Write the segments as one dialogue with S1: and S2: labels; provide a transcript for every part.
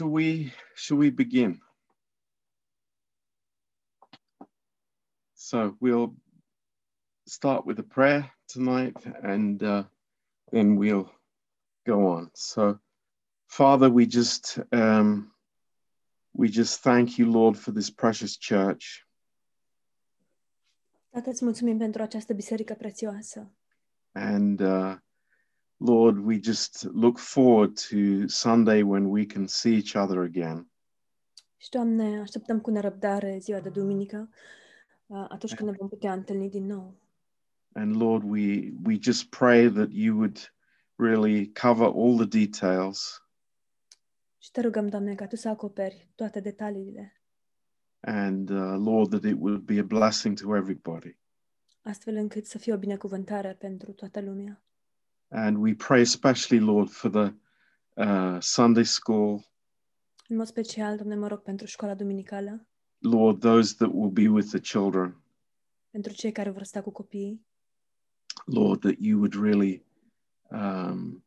S1: shall we shall we begin? So we'll start with a prayer tonight, and uh, then we'll go on. So, Father, we just um, we just thank you, Lord, for this precious church.
S2: Tată, îți mulțumim pentru această biserică prețioasă.
S1: And uh, Lord, we just look forward to Sunday when we can see each other again.
S2: Și, Doamne, așteptăm cu nerăbdare ziua de duminică, atunci când ne vom putea întâlni din nou.
S1: And Lord, we we just pray that you would really cover all the details
S2: Și te rugăm, Doamne, ca Tu să acoperi toate detaliile,
S1: and uh, Lord, that it would be a blessing to everybody.
S2: astfel încât să fie o binecuvântare pentru toată lumea.
S1: And we pray especially, Lord, for the uh, Sunday school,
S2: În mod special, Doamne, mă rog pentru școala duminicală,
S1: Lord, those that will be with the children,
S2: pentru cei care vor sta cu copiii,
S1: Lord, that you would really um,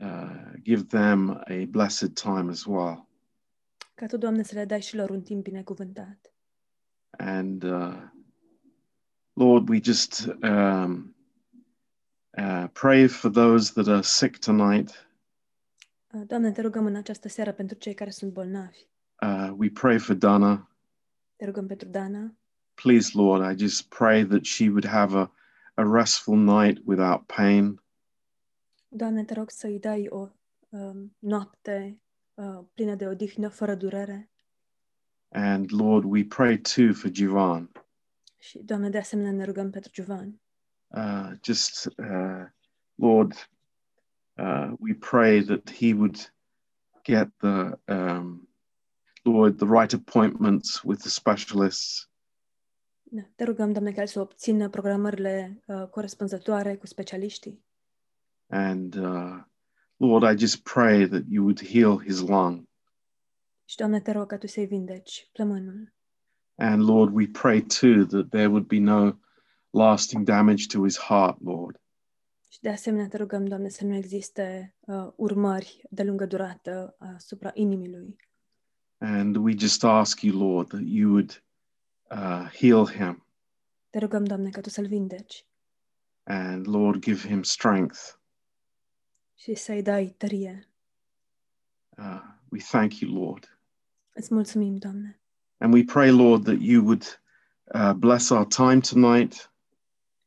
S1: uh, give them a blessed time as well.
S2: ca Tu, Doamne, să le dai și lor un timp binecuvântat.
S1: And uh, Lord, we just um, uh, pray for those that are sick tonight.
S2: Uh, Doamne, te rugăm în această seară pentru cei care sunt bolnavi.
S1: Uh, we pray for Donna.
S2: Te rugăm pentru Dana.
S1: Please, Lord, I just pray that she would have a, a restful night without pain.
S2: Doamne, te rog să-i dai o um, noapte uh, plină de odihnă, fără durere.
S1: And Lord, we pray too for Jivan.
S2: Și, Doamne, de asemenea ne rugăm pentru Giovanni.
S1: Uh, just, uh, Lord, uh, we pray that he would get the, um, Lord, the right appointments with the specialists.
S2: Te rugăm, Doamne, ca el să obțină programările uh, corespunzătoare cu specialiștii.
S1: And uh, Lord, I just pray that you would heal his lung.
S2: Și, Doamne, te rog ca Tu să-i vindeci plămânul.
S1: And Lord, we pray too that there would be no lasting damage to his heart, Lord.
S2: Și, de asemenea, te rugăm, Doamne, să nu existe uh, urmări de lungă durată asupra inimii lui.
S1: And we just ask you, Lord, that you would uh, heal him
S2: Te rugăm, Doamne, ca Tu să-l vindeci
S1: and, Lord, give him strength.
S2: și să-i dai tărie.
S1: Uh, we thank you, Lord.
S2: Îți mulțumim, Doamne.
S1: And we pray, Lord, that you would uh, bless our time tonight.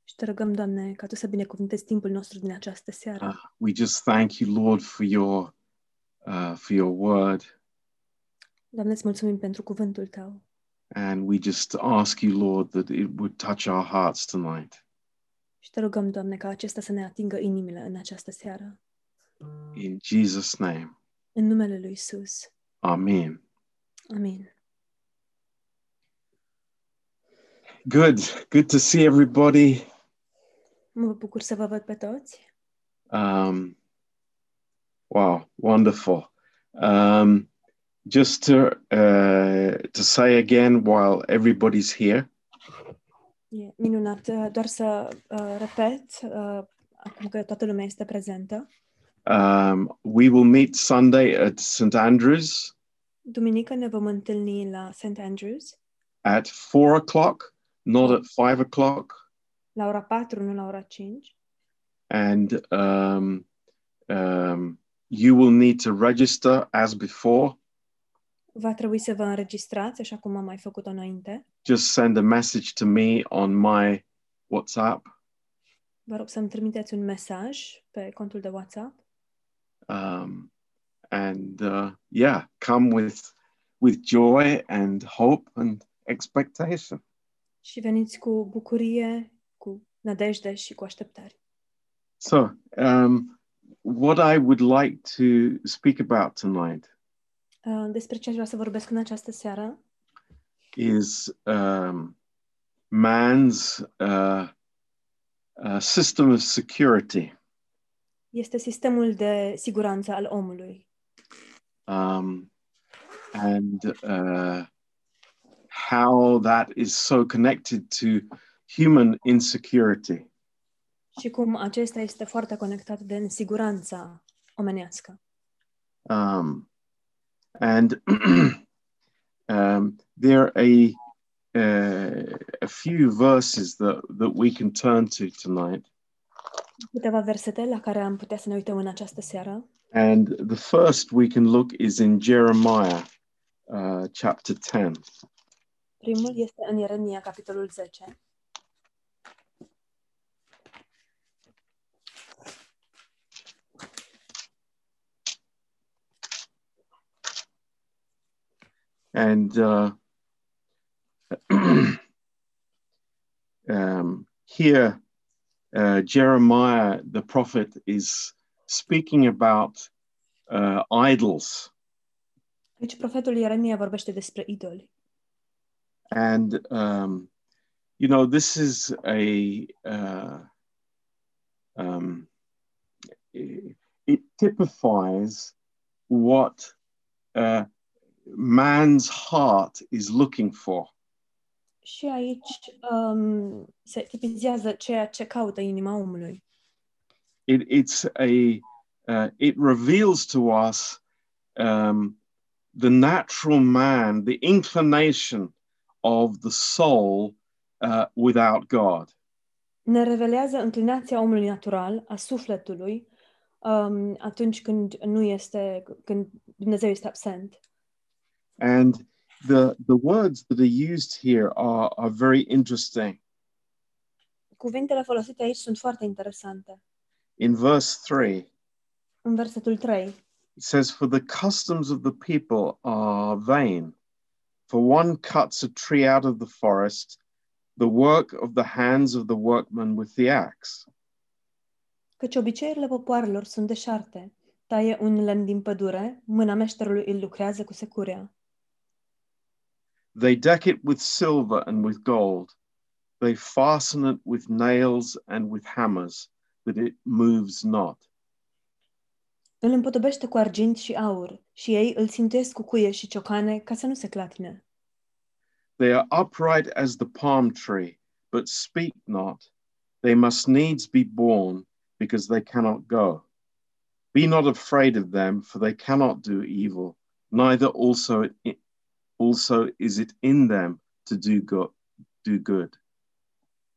S2: Și te rugăm, Doamne, ca Tu să binecuvântezi timpul nostru din această seară.
S1: Uh, we just thank you, Lord, for your uh, for your word,
S2: Doamne, îți mulțumim pentru cuvântul Tău.
S1: and we just ask you, Lord, that it would touch our hearts tonight.
S2: Și te rugăm, Doamne, ca acesta să ne atingă inimile în această seară.
S1: In Jesus' name,
S2: În numele Lui Isus.
S1: Amen.
S2: Amin.
S1: Good, good to see everybody.
S2: Mă bucur să vă văd pe toți.
S1: Um, wow, wonderful. Um, just to uh, to say again, while everybody's here,
S2: E minunat. Doar să uh, repet, uh, acum că toată lumea este prezentă.
S1: um, we will meet Sunday at St Andrews
S2: Duminică ne vom întâlni la St. Andrews
S1: at four o'clock, not at five o'clock.
S2: La ora 4, nu la ora 5.
S1: And um, um, you will need to register as before.
S2: Va trebui să vă înregistrați, așa cum am mai făcut-o înainte.
S1: Just send a message to me on my WhatsApp.
S2: Vă rog să-mi trimiteți un mesaj pe contul de WhatsApp
S1: um, and uh, yeah, come with with joy and hope and expectation.
S2: și veniți cu bucurie, cu nădejde și cu așteptări.
S1: So, um, what I would like to speak about tonight
S2: Uh, Despre ce aș vrea să vorbesc în această seară
S1: is um, man's uh, uh, system of security.
S2: este sistemul de siguranță al omului
S1: Um, and uh, how that is so connected to human insecurity.
S2: și cum acesta este foarte conectat de nesiguranța omenească.
S1: Um, And um, there are a, uh, a few verses that, that we can turn to tonight.
S2: Câteva versete la care am putea să ne uităm în această seară.
S1: And the first we can look is in Jeremiah uh, chapter 10.
S2: Primul este în Ieremia, capitolul 10.
S1: And uh, um, here, uh, Jeremiah, the prophet, is speaking about uh, idols.
S2: Deci profetul Ieremia vorbește despre idoli.
S1: And, um, you know, this is a, uh, um, it, it typifies what uh, man's heart is looking for.
S2: Și aici um, se tipizează ceea ce caută inima omului.
S1: It, it's a, uh, it reveals to us um, the natural man, the inclination of the soul uh, without God.
S2: Ne revelează înclinația omului natural, a sufletului, um, atunci când nu este, când Dumnezeu este absent.
S1: And the, the words that are used here are, are very interesting.
S2: Cuvintele folosite aici sunt foarte interesante.
S1: In verse 3,
S2: În versetul 3,
S1: it says, For the customs of the people are vain. For one cuts a tree out of the forest, the work of the hands of the workman with the axe.
S2: căci obiceiurile popoarelor sunt deșarte. Taie un lemn din pădure, mâna meșterului îl lucrează cu securea.
S1: They deck it with silver and with gold. They fasten it with nails and with hammers, that it moves not.
S2: Îl împodobește cu argint și aur și ei îl țintuiesc cu cuie și ciocane ca să nu se clatine.
S1: They are upright as the palm tree, but speak not. They must needs be born, because they cannot go. Be not afraid of them, for they cannot do evil, neither also also is it in them to do good. Do good.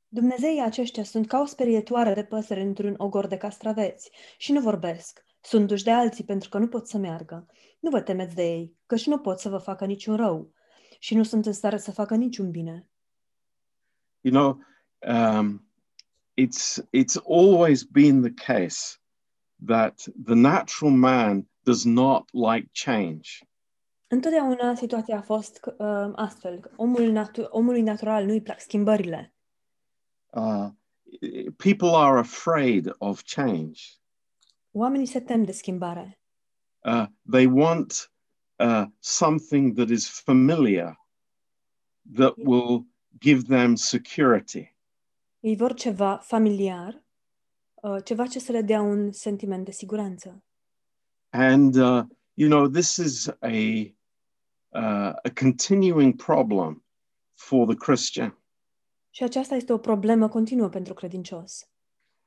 S2: Dumnezeii aceștia sunt ca o sperietoare de păsări într-un ogor de castraveți și nu vorbesc. Sunt duși de alții pentru că nu pot să meargă. Nu vă temeți de ei, căci nu pot să vă facă niciun rău și nu sunt în stare să facă niciun bine.
S1: You know, um, it's it's always been the case that the natural man does not like change.
S2: Întotdeauna situația a fost uh, astfel. că Omul natu- omului natural nu-i plac schimbările.
S1: Uh, people are afraid of change.
S2: Oamenii se tem de schimbare.
S1: Uh, they want uh, something that is familiar, that will give them security.
S2: Ei vor ceva familiar, uh, ceva ce să le dea un sentiment de siguranță.
S1: And, uh, you know, this is a, uh, a continuing problem for the Christian.
S2: Și aceasta este o problemă continuă pentru credincios.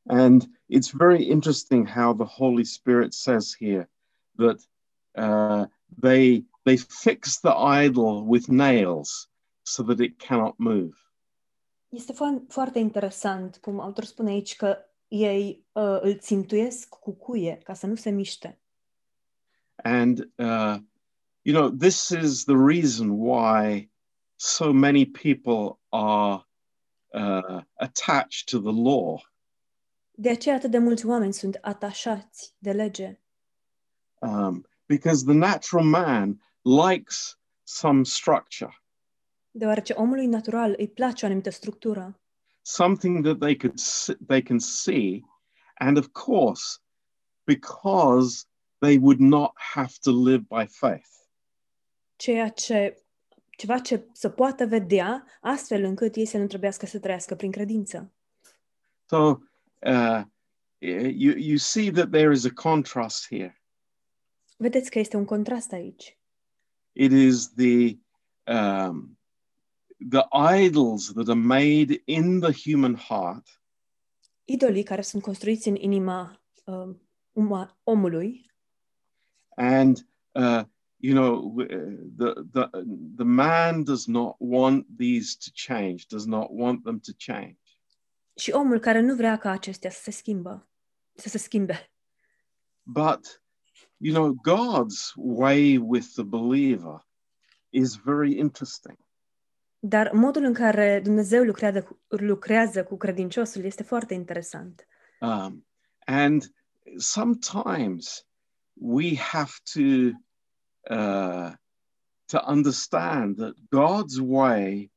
S1: And it's very interesting how the Holy Spirit says here that uh, they, they fix the idol with nails so that it cannot move.
S2: Este fo- foarte interesant cum autor spune aici că ei uh, îl țintuiesc cu cuie ca să nu se miște.
S1: And, uh, you know, this is the reason why so many people are uh, attached to the law.
S2: De aceea atât de mulți oameni sunt atașați de lege.
S1: Um, because the natural man likes some structure,
S2: Deoarece omului natural îi place o anumită structură,
S1: something that they could they can see, and of course, because they would not have to live by faith.
S2: ceea ce, ceva ce să poată vedea, astfel încât ei să nu trebuiască să trăiască prin credință.
S1: So uh, you you see that there is a contrast here.
S2: Vedeți că este un contrast aici.
S1: It is the um, the idols that are made in the human heart
S2: Idolii care sunt construiți în inima uh, uma, omului
S1: and uh, you know, the, the, the man does not want these to change, does not want them to change.
S2: Și omul care nu vrea ca acestea să se schimbă, să se schimbe.
S1: But, you know, God's way with the believer is very interesting.
S2: Dar modul în care Dumnezeu lucrează cu, lucrează cu credinciosul este foarte interesant.
S1: Um, and sometimes we have to uh, to understand that God's way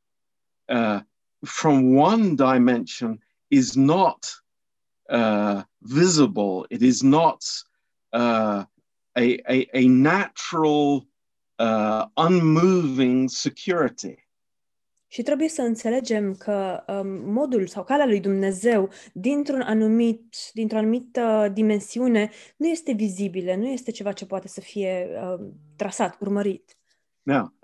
S1: uh, from one dimension is not uh, visible. It is not uh, a, a, a natural, uh, unmoving security.
S2: Și trebuie să înțelegem că um, modul sau calea lui Dumnezeu dintr-un anumit, dintr-o anumită dimensiune nu este vizibilă, nu este ceva ce poate să fie um, trasat, urmărit.
S1: Now,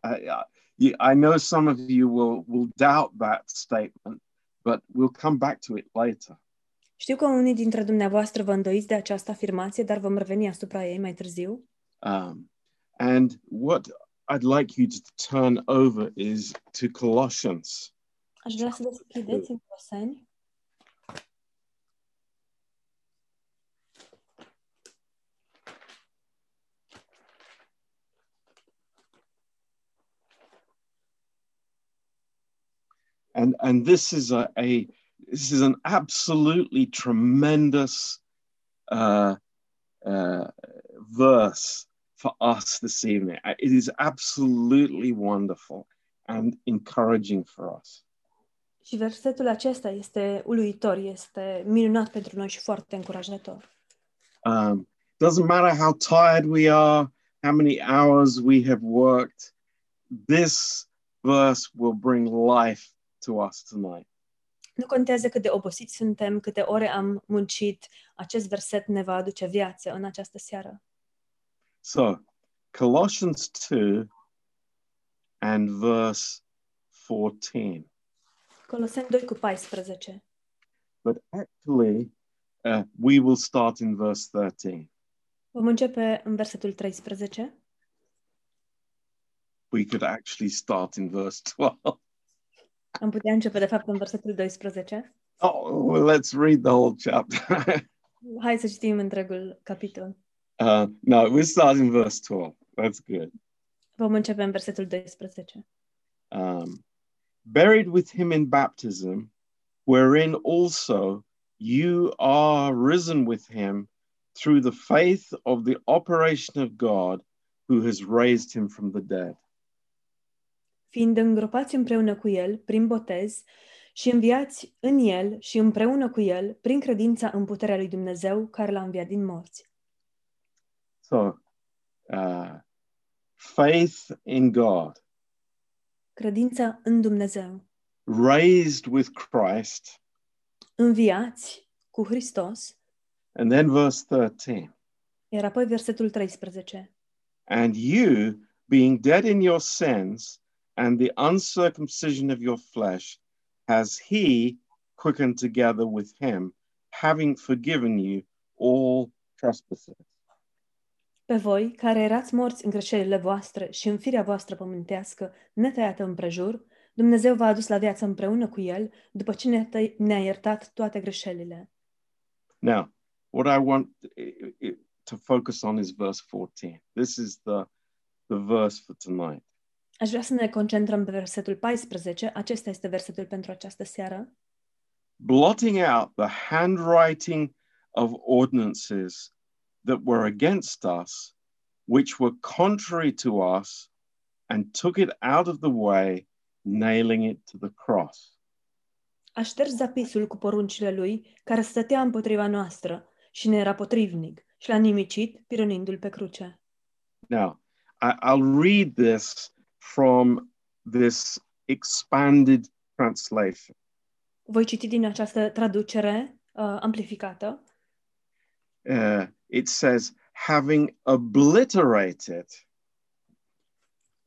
S1: I, I know some of you will, will doubt that statement, but we'll come back to it later.
S2: Știu că unii dintre dumneavoastră vă îndoiți de această afirmație, dar vom reveni asupra ei mai târziu.
S1: Um, and what I'd like you to turn over is to Colossians.
S2: Aș vrea să deschideți în Coloseni.
S1: And and this is a, a this is an absolutely tremendous uh, uh, verse for us this evening. Uh, It is absolutely wonderful and encouraging for us.
S2: Și versetul acesta este uluitor, este minunat pentru noi și foarte încurajator.
S1: Um, doesn't matter how tired we are, how many hours we have worked, this verse will bring life to us tonight.
S2: Nu contează cât de obosiți suntem, câte ore am muncit, acest verset ne va aduce viață în această seară.
S1: So, Colossians 2 and verse 14.
S2: Coloseni 2 cu 14.
S1: But actually, uh, we will start in verse 13.
S2: Vom începe în versetul 13.
S1: We could actually start in verse 12.
S2: Am putea începe, de fapt, în versetul 12.
S1: Oh, well, let's read the whole chapter.
S2: Hai să citim întregul capitol.
S1: Uh, no, we'll start in verse 12. That's good.
S2: Vom începe în versetul 12.
S1: Um, buried with him in baptism, wherein also you are risen with him through the faith of the operation of God who has raised him from the dead.
S2: Fiind îngropați împreună cu El prin botez și înviați în El și împreună cu El prin credința în puterea lui Dumnezeu care l-a înviat din morți.
S1: So, uh, faith in God,
S2: Credința în Dumnezeu.
S1: raised with Christ,
S2: Înviați cu Hristos.
S1: and then verse 13.
S2: Iar apoi versetul 13.
S1: And you, being dead in your sins and the uncircumcision of your flesh, has he quickened together with him, having forgiven you all trespasses.
S2: Pe voi, care erați morți în greșelile voastre și în firea voastră pământească, netăiată împrejur, Dumnezeu v-a adus la viață împreună cu El, după ce ne-a, tăi- ne-a iertat toate greșelile.
S1: Now, what I want i- i- to focus on is verse 14. This is the, the verse for tonight.
S2: Aș vrea să ne concentrăm pe versetul 14. Acesta este versetul pentru această seară.
S1: Blotting out the handwriting of ordinances that were against us, which were contrary to us, and took it out of the way, nailing it to the cross.
S2: A șters zapisul cu poruncile lui, care stătea împotriva noastră și ne era potrivnic, și l-a nimicit, pironindu-l pe cruce.
S1: Now, I, I'll read this from this expanded translation.
S2: Voi citi din această traducere uh, amplificată.
S1: Uh, it says, having obliterated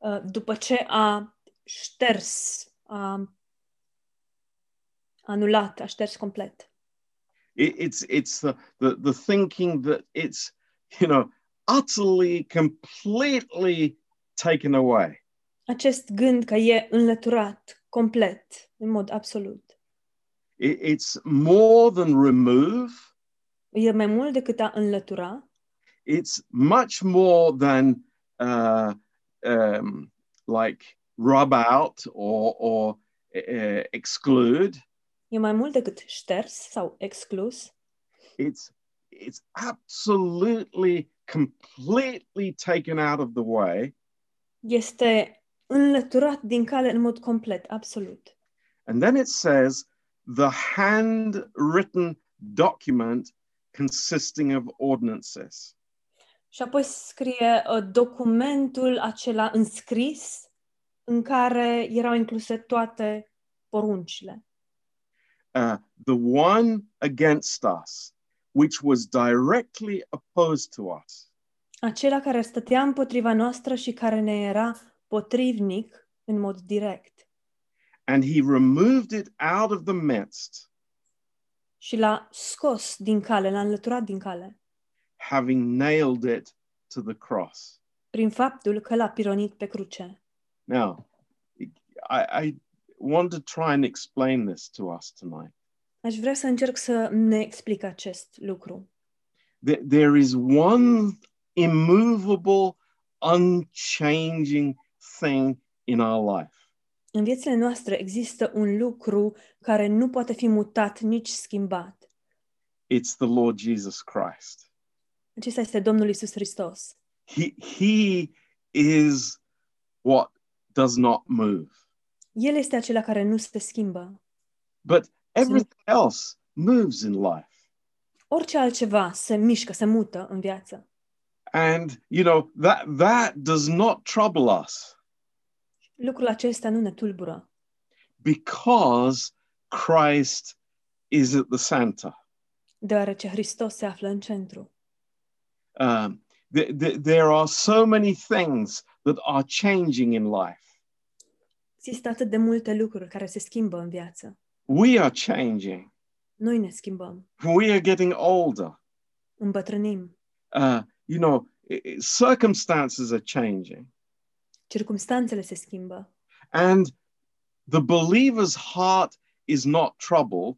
S2: Uh, după ce a șters, a anulat, a șters complet.
S1: it, it's it's the, the the thinking that it's you know utterly completely taken away.
S2: Acest gând că e înlăturat complet, în mod absolut.
S1: It- it's more than remove,
S2: E mai mult decât a înlătura,
S1: it's much more than uh, um, like rub out or, or uh, exclude.
S2: e mai mult decât șters sau exclus,
S1: It's, it's absolutely, completely taken out of the way.
S2: este înlăturat din cale în mod complet, absolut.
S1: And then it says, the handwritten document consisting of ordinances.
S2: Și apoi scrie uh, documentul acela înscris în care erau incluse toate poruncile.
S1: Uh, the one against us, which was directly opposed to us.
S2: Acela care stătea împotriva noastră și care ne era potrivnic în mod direct.
S1: And he removed it out of the midst,
S2: Și l-a scos din cale, l-a înlăturat din cale,
S1: having nailed it to the cross.
S2: prin faptul că l-a pironit pe cruce.
S1: Now, I, I want to try and explain this to us tonight.
S2: Aș vrea să încerc să ne explic acest lucru.
S1: There, there is one immovable, unchanging thing in our life.
S2: În viețile noastre există un lucru care nu poate fi mutat, nici schimbat.
S1: It's the Lord Jesus Christ.
S2: Acesta este Domnul Isus Hristos.
S1: He, he is what does not move.
S2: El este acela care nu se schimbă.
S1: But everything else moves in life.
S2: Orice altceva se mișcă, se mută în viață.
S1: And, you know, that, that does not trouble us
S2: Lucrul acesta nu ne tulbură,
S1: because Christ is at the center.
S2: deoarece Hristos se află în centru.
S1: Um, th- th- there are so many things that are changing in life.
S2: Există atât de multe lucruri care se schimbă în viață.
S1: We are changing.
S2: Noi ne schimbăm,
S1: We are getting older.
S2: îmbătrânim,
S1: Uh, you know, i- i- circumstances are changing.
S2: Circumstanțele se schimbă
S1: And the believer's heart is not troubled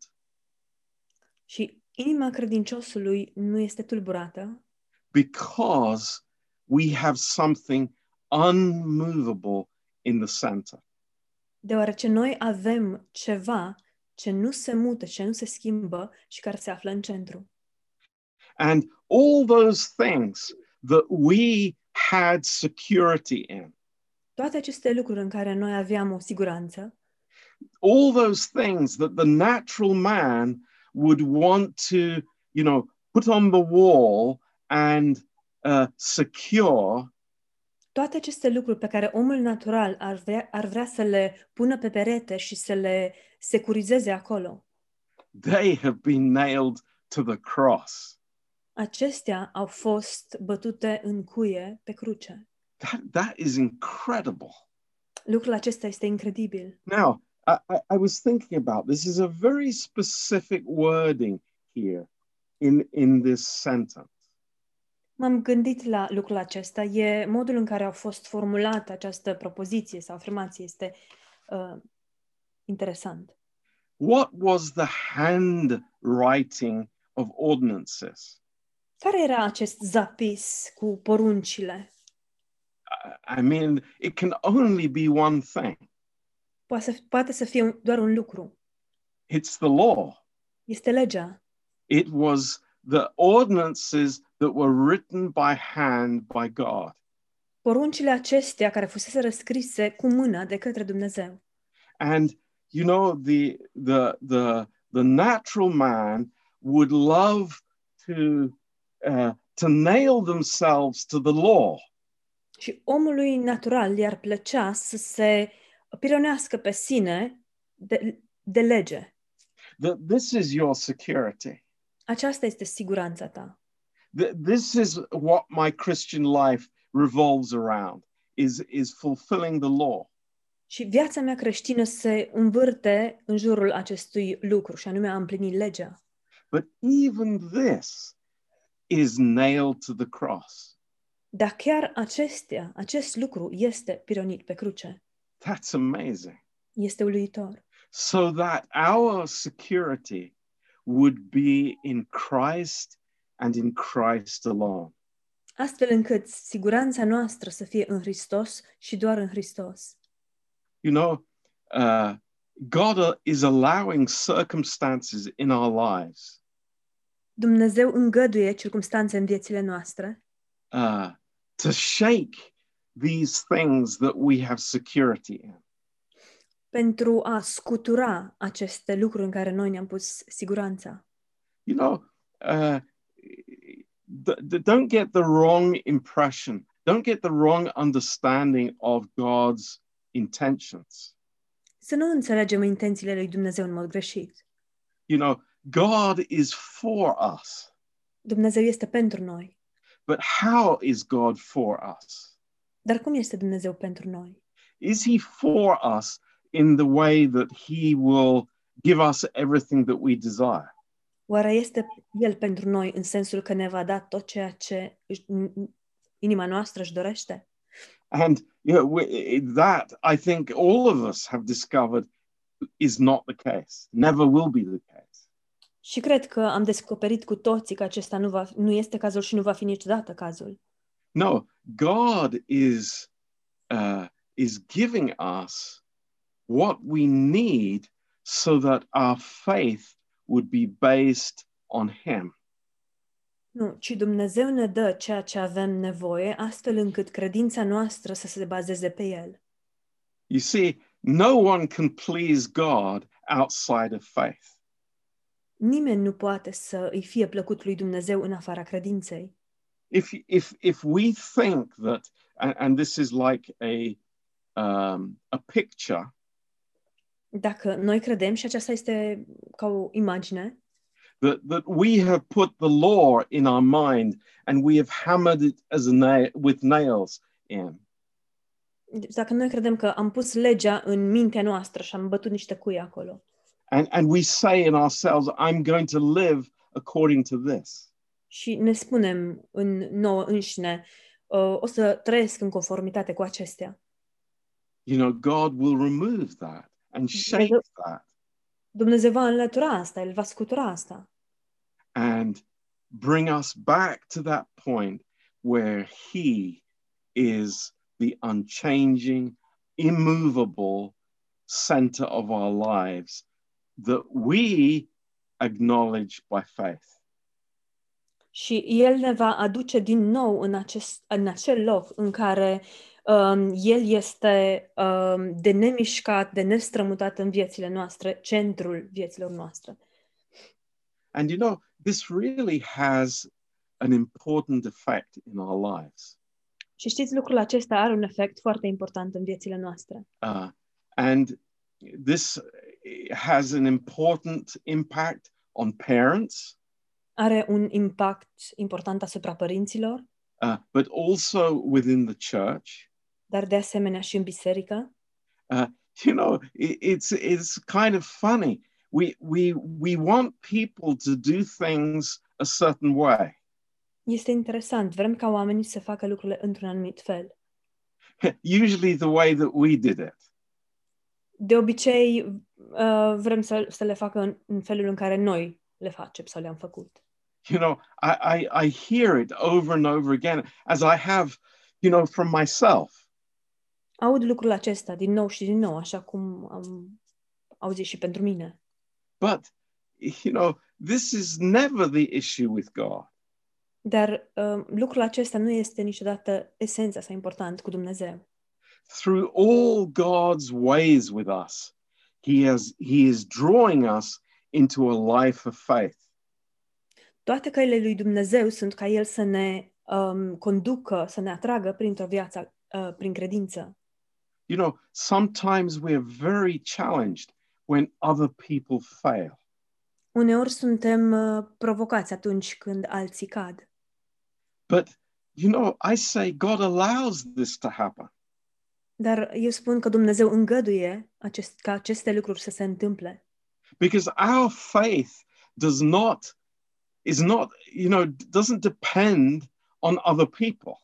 S2: și inima credinciosului nu este tulburată
S1: because we have something unmovable in the center.
S2: deoarece noi avem ceva ce nu se mută, ce nu se schimbă și care se află în centru.
S1: And all those things that we had security in,
S2: Toate aceste lucruri în care noi aveam o siguranță,
S1: all those things that the natural man would want to, you know, put on the wall and uh, secure,
S2: toate aceste lucruri pe care omul natural ar vrea, ar vrea să le pună pe perete și să le securizeze acolo,
S1: they have been nailed to the cross.
S2: acestea au fost bătute în cuie pe cruce.
S1: That, that is incredible.
S2: Lucrul acesta este incredibil.
S1: Now, I, I, I was thinking about this is a very specific wording here in, in this sentence.
S2: M-am gândit la lucrul acesta. E modul în care a fost formulată această propoziție sau afirmație. Este uh, interesant.
S1: What was the handwriting of ordinances?
S2: Care era acest zapis cu poruncile?
S1: I- mean, it can only be one thing
S2: Poate să, poate să fie doar un lucru.
S1: it's the law.
S2: Este legea.
S1: It was the ordinances that were written by hand by God.
S2: Poruncile acestea care fusese răscrise cu mâna de către Dumnezeu.
S1: And you know, the the the the natural man would love to uh, to nail themselves to the law.
S2: Și omului natural i-ar plăcea să se pironească pe sine de, de lege.
S1: That this is your security.
S2: Aceasta este siguranța ta.
S1: Th- This is what my Christian life revolves around is is fulfilling the law.
S2: Și viața mea creștină se învârte în jurul acestui lucru, și anume a împlini legea.
S1: But even this is nailed to the cross.
S2: Dar chiar acestea, acest lucru este pironit pe cruce.
S1: That's amazing.
S2: Este uluitor.
S1: So that our security would be in Christ and in Christ alone.
S2: Astfel încât siguranța noastră să fie în Hristos și doar în Hristos.
S1: You know, uh, God uh, is allowing circumstances in our lives
S2: Dumnezeu îngăduie circumstanțe în viețile noastre
S1: uh, to shake these things that we have security in.
S2: pentru a scutura aceste lucruri în care noi ne-am pus siguranța.
S1: You know, uh, th- th- don't get the wrong impression, don't get the wrong understanding of God's intentions.
S2: Să nu înțelegem intențiile lui Dumnezeu în mod greșit.
S1: You know, God is for us,
S2: Dumnezeu este pentru noi.
S1: But how is God for us?
S2: Dar cum este Dumnezeu pentru noi?
S1: Is He for us in the way that He will give us everything that we desire?
S2: Oare este El pentru noi în sensul că ne va da tot ceea ce inima noastră își dorește?
S1: And you know, we, that I think all of us have discovered is not the case, never will be the case.
S2: Și cred că am descoperit cu toții că acesta nu, va, nu este cazul și nu va fi niciodată cazul.
S1: No, God is uh, is giving us what we need so that our faith would be based on Him.
S2: Nu, ci Dumnezeu ne dă ceea ce avem nevoie, astfel încât credința noastră să se bazeze pe El.
S1: You see, no one can please God outside of faith.
S2: Nimeni nu poate să îi fie plăcut lui Dumnezeu în afara credinței.
S1: If if if we think that, and, and this is like a um, a picture
S2: Dacă noi credem, și aceasta este ca o imagine,
S1: that that we have put the law in our mind and we have hammered it as a nail with nails in.
S2: deci dacă noi credem că am pus legea în mintea noastră și am bătut niște cui acolo,
S1: And, and we say in ourselves, I'm going to live according to this.
S2: și ne spunem în nouă înșine, "Uh, o să trăiesc în conformitate cu acestea.
S1: You know, God will remove that and shake that
S2: Dumnezeu va înlătura asta, El va scutura asta
S1: and bring us back to that point where He is the unchanging, immovable center of our lives that we acknowledge by faith.
S2: și El ne va aduce din nou în, acest, în acel loc în care um, El este um, de nemișcat, de nestrămutat în viețile noastre, centrul vieților noastre.
S1: And you know, this really has an important effect in our lives.
S2: Și știți, lucrul acesta are un efect foarte important în viețile noastre.
S1: Uh, and this has an important impact on parents,
S2: Are un impact important asupra părinților,
S1: uh, but also within the church.
S2: dar de asemenea și în biserică.
S1: Uh, you know, it, it's it's kind of funny. We we we want people to do things a certain way,
S2: Este interesant, vrem ca oamenii să facă lucrurile într-un anumit fel.
S1: usually the way that we did it.
S2: De obicei, uh, vrem să, să le facă în, în felul în care noi le facem sau le-am făcut.
S1: You know, I, I I hear it over and over again as I have, you know, from myself.
S2: Aud lucrul acesta din nou și din nou, așa cum am auzit și pentru mine.
S1: But you know, this is never the issue with God.
S2: Dar uh, lucrul acesta nu este niciodată esența sau important cu Dumnezeu.
S1: Through all God's ways with us, He has He is drawing us into a life of faith.
S2: Toate căile lui Dumnezeu sunt ca El să ne um, conducă, să ne atragă printr-o viață, uh, prin credință.
S1: You know, sometimes we are very challenged when other people fail.
S2: Uneori suntem uh, provocați atunci când alții cad.
S1: But you know, I say God allows this to happen
S2: Dar eu spun că Dumnezeu îngăduie acest, ca aceste lucruri să se întâmple.
S1: because our faith does not is not, you know, doesn't depend on other people.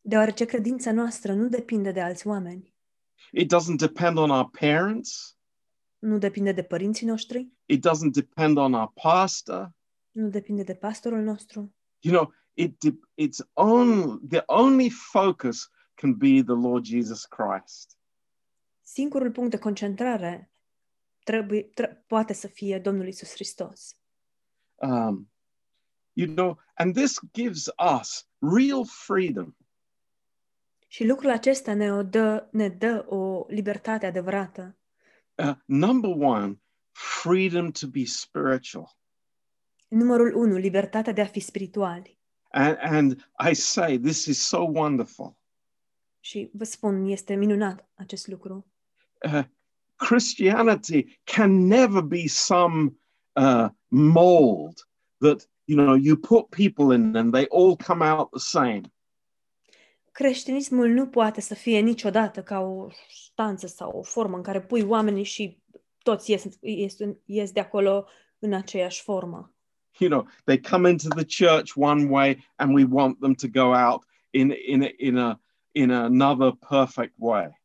S2: Deoarece credința noastră nu depinde de alți oameni,
S1: It doesn't depend on our parents.
S2: nu depinde de părinții noștri,
S1: It doesn't depend on our pastor.
S2: nu depinde de pastorul nostru.
S1: You know, it de- it's on the only focus can be the Lord Jesus Christ.
S2: Singurul punct de concentrare trebuie, tre- poate să fie Domnul Isus Hristos.
S1: Um, you know, and this gives us real freedom.
S2: Și lucrul acesta ne, o dă, ne dă o libertate adevărată.
S1: Uh, number one, freedom to be spiritual.
S2: Numărul 1, libertatea de a fi spirituali.
S1: And, and I say this is so wonderful.
S2: Și vă spun, este minunat acest lucru.
S1: Uh, Christianity can never be some uh, mold that you know you put people in and they all come out the same.
S2: Creștinismul nu poate să fie niciodată ca o stanță sau o formă în care pui oamenii și toți ies, ies, ies de acolo în aceeași formă.
S1: You know, they come into the church one way and we want them to go out in in a, in a in another perfect way.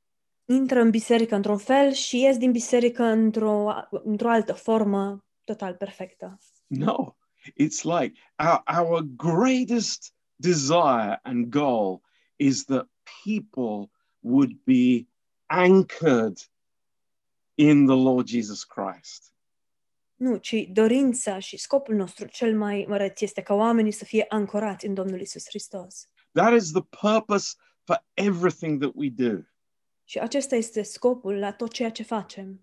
S2: Intră în biserică într-un fel și ies din biserică într-o, într-o altă formă total perfectă.
S1: No, it's like our, our greatest desire and goal is that people would be anchored in the Lord Jesus Christ.
S2: Nu, ci dorința și scopul nostru cel mai măreț este ca oamenii să fie ancorați în Domnul Isus Hristos.
S1: That is the purpose for everything that we do.
S2: Și acesta este scopul la tot ceea ce facem.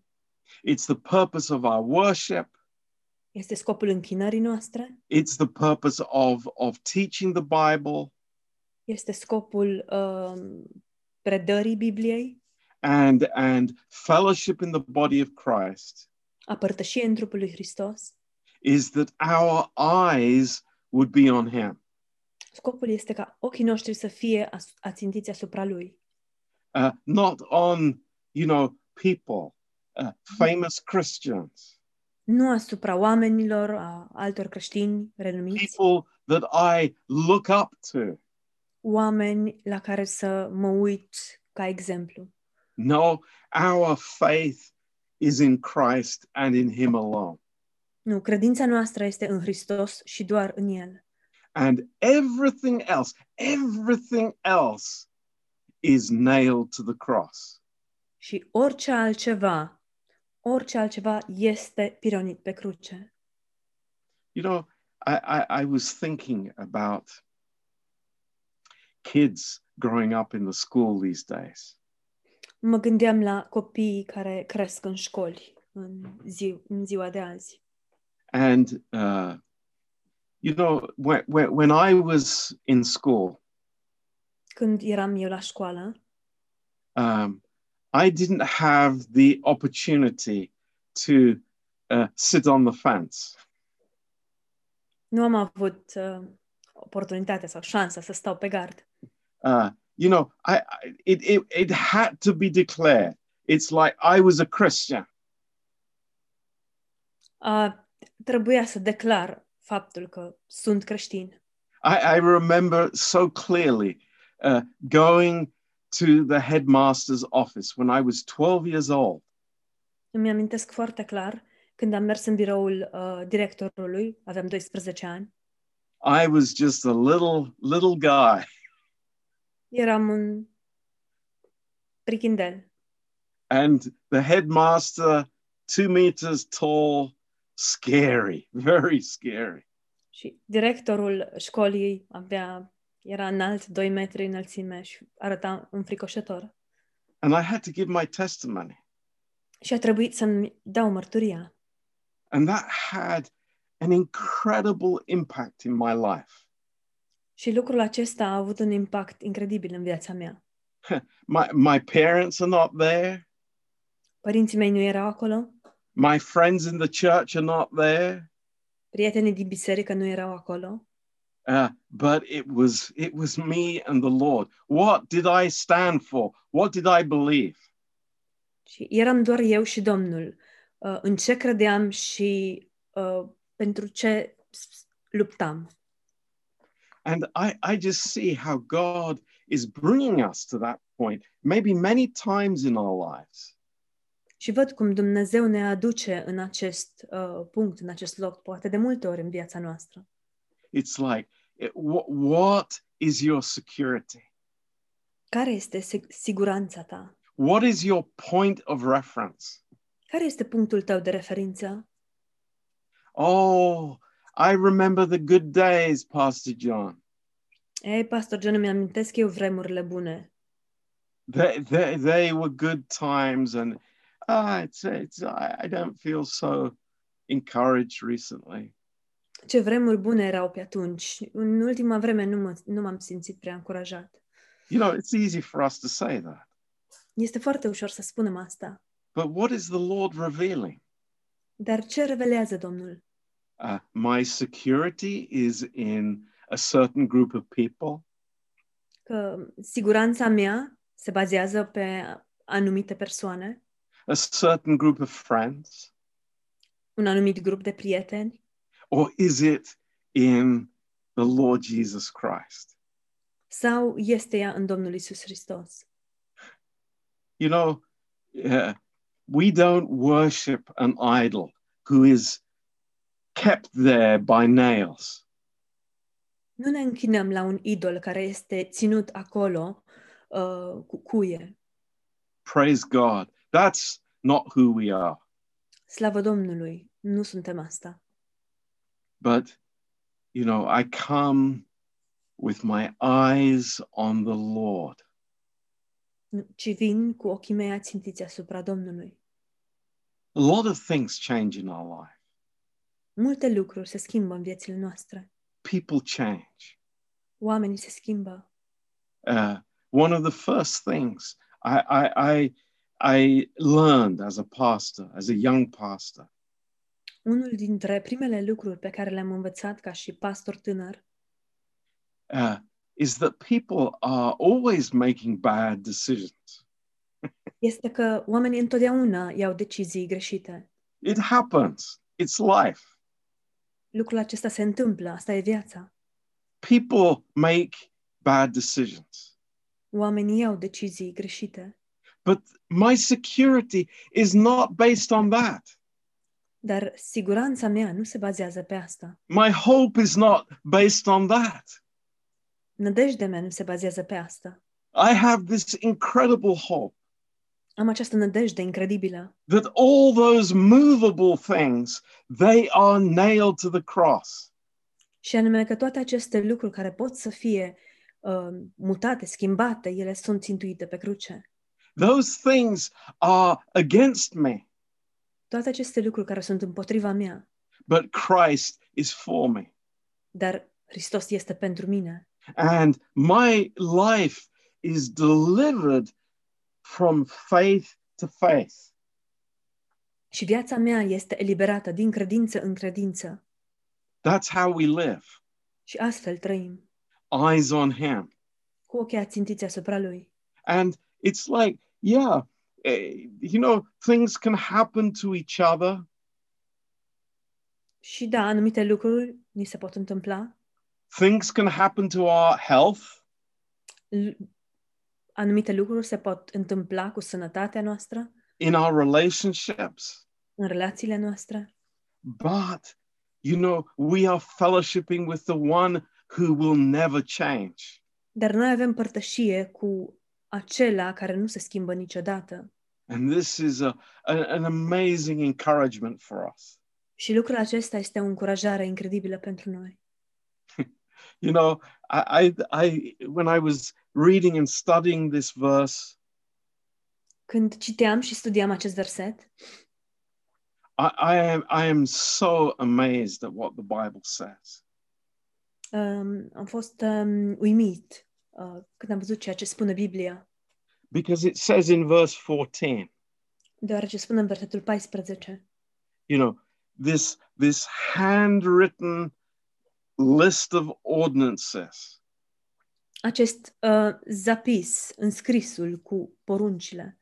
S1: It's the purpose of our worship.
S2: Este scopul închinării noastre,
S1: It's the purpose of, of teaching the Bible
S2: este scopul um, predării Bibliei,
S1: and, and fellowship in the body of Christ
S2: a părtășiei în trupul lui Hristos.
S1: is that our eyes would be on Him.
S2: Scopul este ca ochii noștri să fie as- ațintiți asupra lui.
S1: uh, not on, you know, people, uh, famous Christians,
S2: Nu asupra oamenilor, a altor creștini renumiți,
S1: people that I look up to.
S2: oameni la care să mă uit ca exemplu.
S1: No, our faith is in Christ and in Him alone.
S2: Nu, credința noastră este în Hristos și doar în El.
S1: And everything else, everything else is nailed to the cross.
S2: Și orice altceva, orice altceva este pironit pe cruce.
S1: You know, I, I, I was thinking about kids growing up in the school these days.
S2: Mă gândeam la copiii care cresc în școli în, zi, în ziua de azi.
S1: And, uh, you know, when, when, when I was in school,
S2: Când eram eu la școală,
S1: um, I didn't have the opportunity to uh, sit on the fence.
S2: nu am avut uh, oportunitatea sau șansa să stau pe gard.
S1: Uh, you know, I, I it, it it had to be declared. It's like I was a Christian.
S2: Uh, trebuia să declar faptul că sunt creștin.
S1: I, I remember so clearly uh, going to the headmaster's office when I was 12 years old.
S2: Îmi amintesc foarte clar când am mers în biroul uh, directorului, aveam 12 ani,
S1: I was just a little little guy,
S2: eram un prichindel
S1: and the headmaster, two meters tall, scary, very scary.
S2: și directorul școlii avea, era înalt, 2 metri înălțime și arăta înfricoșător.
S1: And I had to give my testimony.
S2: Și a trebuit să-mi dau mărturia.
S1: And that had an incredible impact in my life.
S2: Și lucrul acesta a avut un impact incredibil în viața mea.
S1: My, my parents are not there.
S2: Părinții mei nu erau acolo,
S1: My friends in the church are not there.
S2: prietenii din biserică nu erau acolo,
S1: Uh, but it was it was me and the Lord. What did I stand for? What did I believe?
S2: Și eram doar eu și Domnul. Uh, în ce credeam și uh, pentru ce luptam.
S1: And I, I just see how God is bringing us to that point, maybe many times in our lives.
S2: Și văd cum Dumnezeu ne aduce în acest uh, punct, în acest loc, poate de multe ori în viața noastră.
S1: It's like, it, what, what is your security?
S2: Care este sig- siguranța ta?
S1: What is your point of reference?
S2: Care este punctul tău de referință?
S1: Oh, I remember the good days, Pastor John.
S2: Ei, pastor John, îmi amintesc eu vremurile bune.
S1: They, they, they were good times, and ah, it's, it's, I, I don't feel so encouraged recently.
S2: Ce vremuri bune erau pe atunci. În ultima vreme nu, mă, nu m-am simțit prea încurajat.
S1: You know, it's easy for us to say that.
S2: Este foarte ușor să spunem asta.
S1: But what is the Lord revealing?
S2: Dar ce revelează Domnul?
S1: Uh, my security is in a certain group of people.
S2: Că siguranța mea se bazează pe anumite persoane,
S1: a certain group of friends?
S2: un anumit grup de prieteni,
S1: Or is it in the Lord Jesus Christ?
S2: sau este ea în Domnul Isus Hristos?
S1: You know, uh, we don't worship an idol who is kept there by nails.
S2: Nu ne închinăm la un idol care este ținut acolo uh, cu cuie.
S1: Praise God. That's not who we are.
S2: Slavă Domnului, nu suntem asta.
S1: But, you know, I come with my eyes on the Lord.
S2: Ci vin cu ochii mei ațintiți asupra Domnului.
S1: A lot of things change in our life.
S2: Multe lucruri se schimbă în viețile noastre.
S1: People change.
S2: Oamenii se schimbă.
S1: uh, one of the first things I, I, I, I learned as a pastor, as a young pastor,
S2: Unul dintre primele lucruri pe care le-am învățat ca și pastor tânăr
S1: uh, is that people are always making bad decisions.
S2: este că oamenii întotdeauna iau decizii greșite.
S1: It happens, it's life.
S2: Lucrul acesta se întâmplă, asta e viața.
S1: People make bad decisions.
S2: Oamenii iau decizii greșite.
S1: But my security is not based on that.
S2: Dar siguranța mea nu se bazează pe asta.
S1: My hope is not based on that.
S2: Nădejdea mea nu se bazează pe asta.
S1: I have this incredible hope
S2: Am această nădejde incredibilă
S1: that all those movable things they are nailed to the cross
S2: și anume că toate aceste lucruri care pot să fie uh, mutate, schimbate, ele sunt țintuite pe cruce.
S1: Those things are against me.
S2: Toate aceste lucruri care sunt împotriva mea,
S1: but christ is for me.
S2: Dar Hristos este pentru mine.
S1: and my life is delivered from faith to faith.
S2: Și viața mea este eliberată din credință în credință.
S1: that's how we live.
S2: Și astfel trăim,
S1: eyes on him.
S2: Cu ochii ațintiți asupra Lui.
S1: and it's like yeah eh, you know things can happen to each other.
S2: Și da, anumite lucruri ni se pot întâmpla,
S1: things can happen to our health.
S2: L- anumite lucruri se pot întâmpla cu sănătatea noastră,
S1: in our relationships.
S2: În relațiile noastre,
S1: But, you know, we are fellowshipping with the one who will never change.
S2: dar noi avem părtășie cu acela care nu se schimbă niciodată.
S1: And this is a, a- an amazing encouragement for us.
S2: Și lucrul acesta este o încurajare incredibilă pentru noi.
S1: You know, I, I, I when I was reading and studying this verse,
S2: Când citeam și studiam acest verset,
S1: I, I am I am so amazed at what the Bible says.
S2: um, am fost um, uimit uh, când am văzut ceea ce spune Biblia,
S1: Because it says in verse 14,
S2: deoarece spune în versetul 14,
S1: you know, this this handwritten list of ordinances.
S2: acest uh, zapis, înscrisul cu poruncile,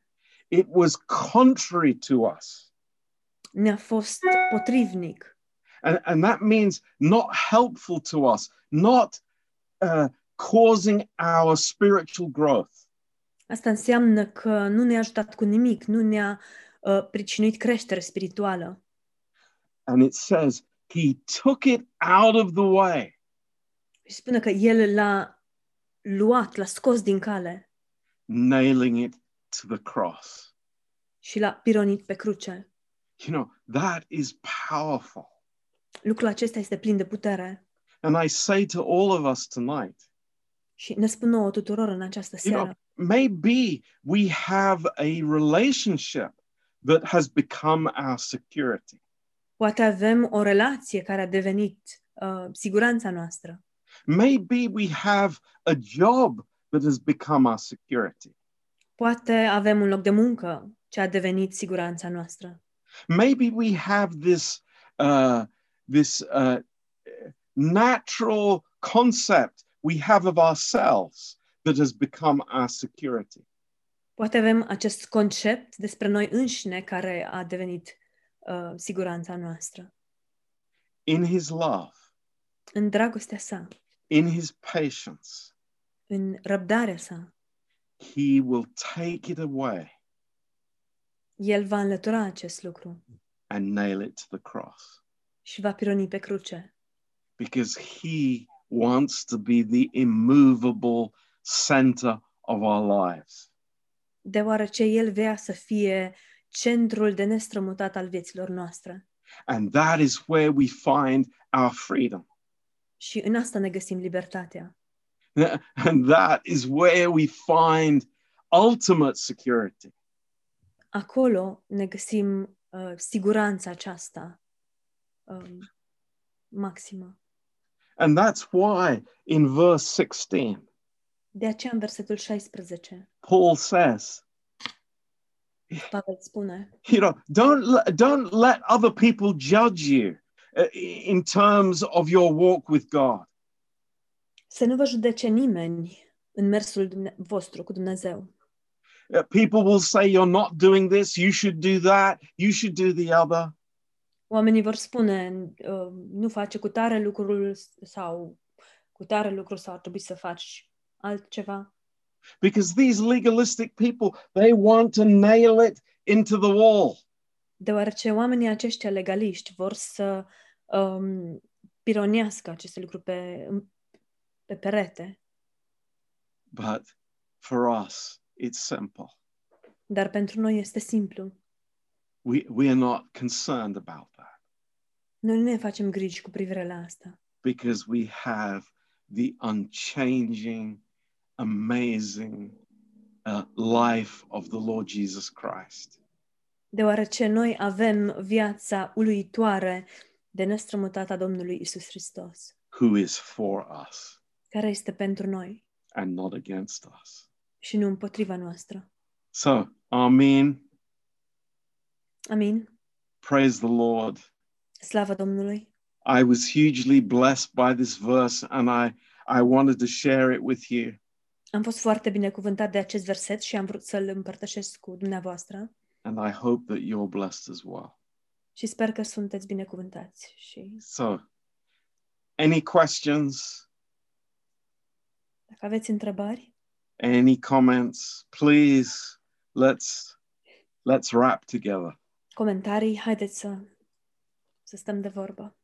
S1: It was contrary to us.
S2: ne-a fost potrivnic.
S1: And, and that means not helpful to us, not uh, causing our spiritual growth.
S2: Asta înseamnă că nu ne-a ajutat cu nimic, nu ne-a uh, pricinuit creștere spirituală.
S1: And it says, He took it out of the way.
S2: Și spune că El l-a luat, l-a scos din cale
S1: nailing it to the cross.
S2: și l-a pironit pe cruce.
S1: You know, that is powerful.
S2: Lucrul acesta este plin de putere.
S1: And I say to all of us tonight,
S2: Și ne spun nouă tuturor în această
S1: you know,
S2: seară,
S1: maybe we have a relationship that has become our security.
S2: poate avem o relație care a devenit uh, siguranța noastră.
S1: Maybe we have a job that has become our security.
S2: Poate avem un loc de muncă ce a devenit siguranța noastră.
S1: Maybe we have this uh, this uh, natural concept we have of ourselves that has become our security.
S2: Poate avem acest concept despre noi înșine care a devenit uh, siguranța noastră.
S1: In His love,
S2: În dragostea sa,
S1: in His patience,
S2: în răbdarea sa,
S1: He will take it away
S2: el va înlătura acest lucru
S1: and nail it to the cross
S2: și va pironi pe cruce.
S1: because He wants to be the immovable center of our lives.
S2: Deoarece el vrea să fie centrul de nestrămutat al vieților noastre.
S1: And that is where we find our freedom.
S2: Și în asta ne găsim libertatea.
S1: And that is where we find ultimate security.
S2: Acolo ne găsim uh, siguranța aceasta um, maximă.
S1: And that's why in verse 16,
S2: De aceea în versetul 16,
S1: Paul says,
S2: Pavel spune,
S1: you know, don't, don't let other people judge you uh, in terms of your walk with God.
S2: să nu vă judece nimeni în mersul vostru cu Dumnezeu.
S1: Uh, people will say, You're not doing this, you should do that, you should do the other.
S2: Oamenii vor spune, uh, nu face cu tare lucrul sau cu tare lucru sau ar trebui să faci altceva.
S1: Because these legalistic people, they want to nail it into the wall.
S2: Deoarece oamenii aceștia legaliști vor să um, pironească aceste lucruri pe, pe perete.
S1: But for us, it's simple.
S2: Dar pentru noi este simplu.
S1: We, we are not concerned about that
S2: Noi nu ne facem griji cu privire la asta.
S1: because we have the unchanging, amazing uh, life of the Lord Jesus Christ.
S2: Deoarece noi avem viața uluitoare de nestrămutat a Domnului Isus Hristos,
S1: who is for us
S2: care este pentru noi
S1: and not against us.
S2: și nu împotriva noastră.
S1: So, Amen.
S2: Amin.
S1: Praise the Lord.
S2: Slavă Domnului!
S1: I was hugely blessed by this verse and I, I wanted to share it with you.
S2: Am fost foarte binecuvântat de acest verset și am vrut să-l împărtășesc cu dumneavoastră
S1: And I hope that you're blessed as well.
S2: și sper că sunteți binecuvântați. Și
S1: So, any questions,
S2: dacă aveți întrebări,
S1: any comments, please let's let's wrap together.
S2: Comentarii, haideți să, să stăm de vorbă.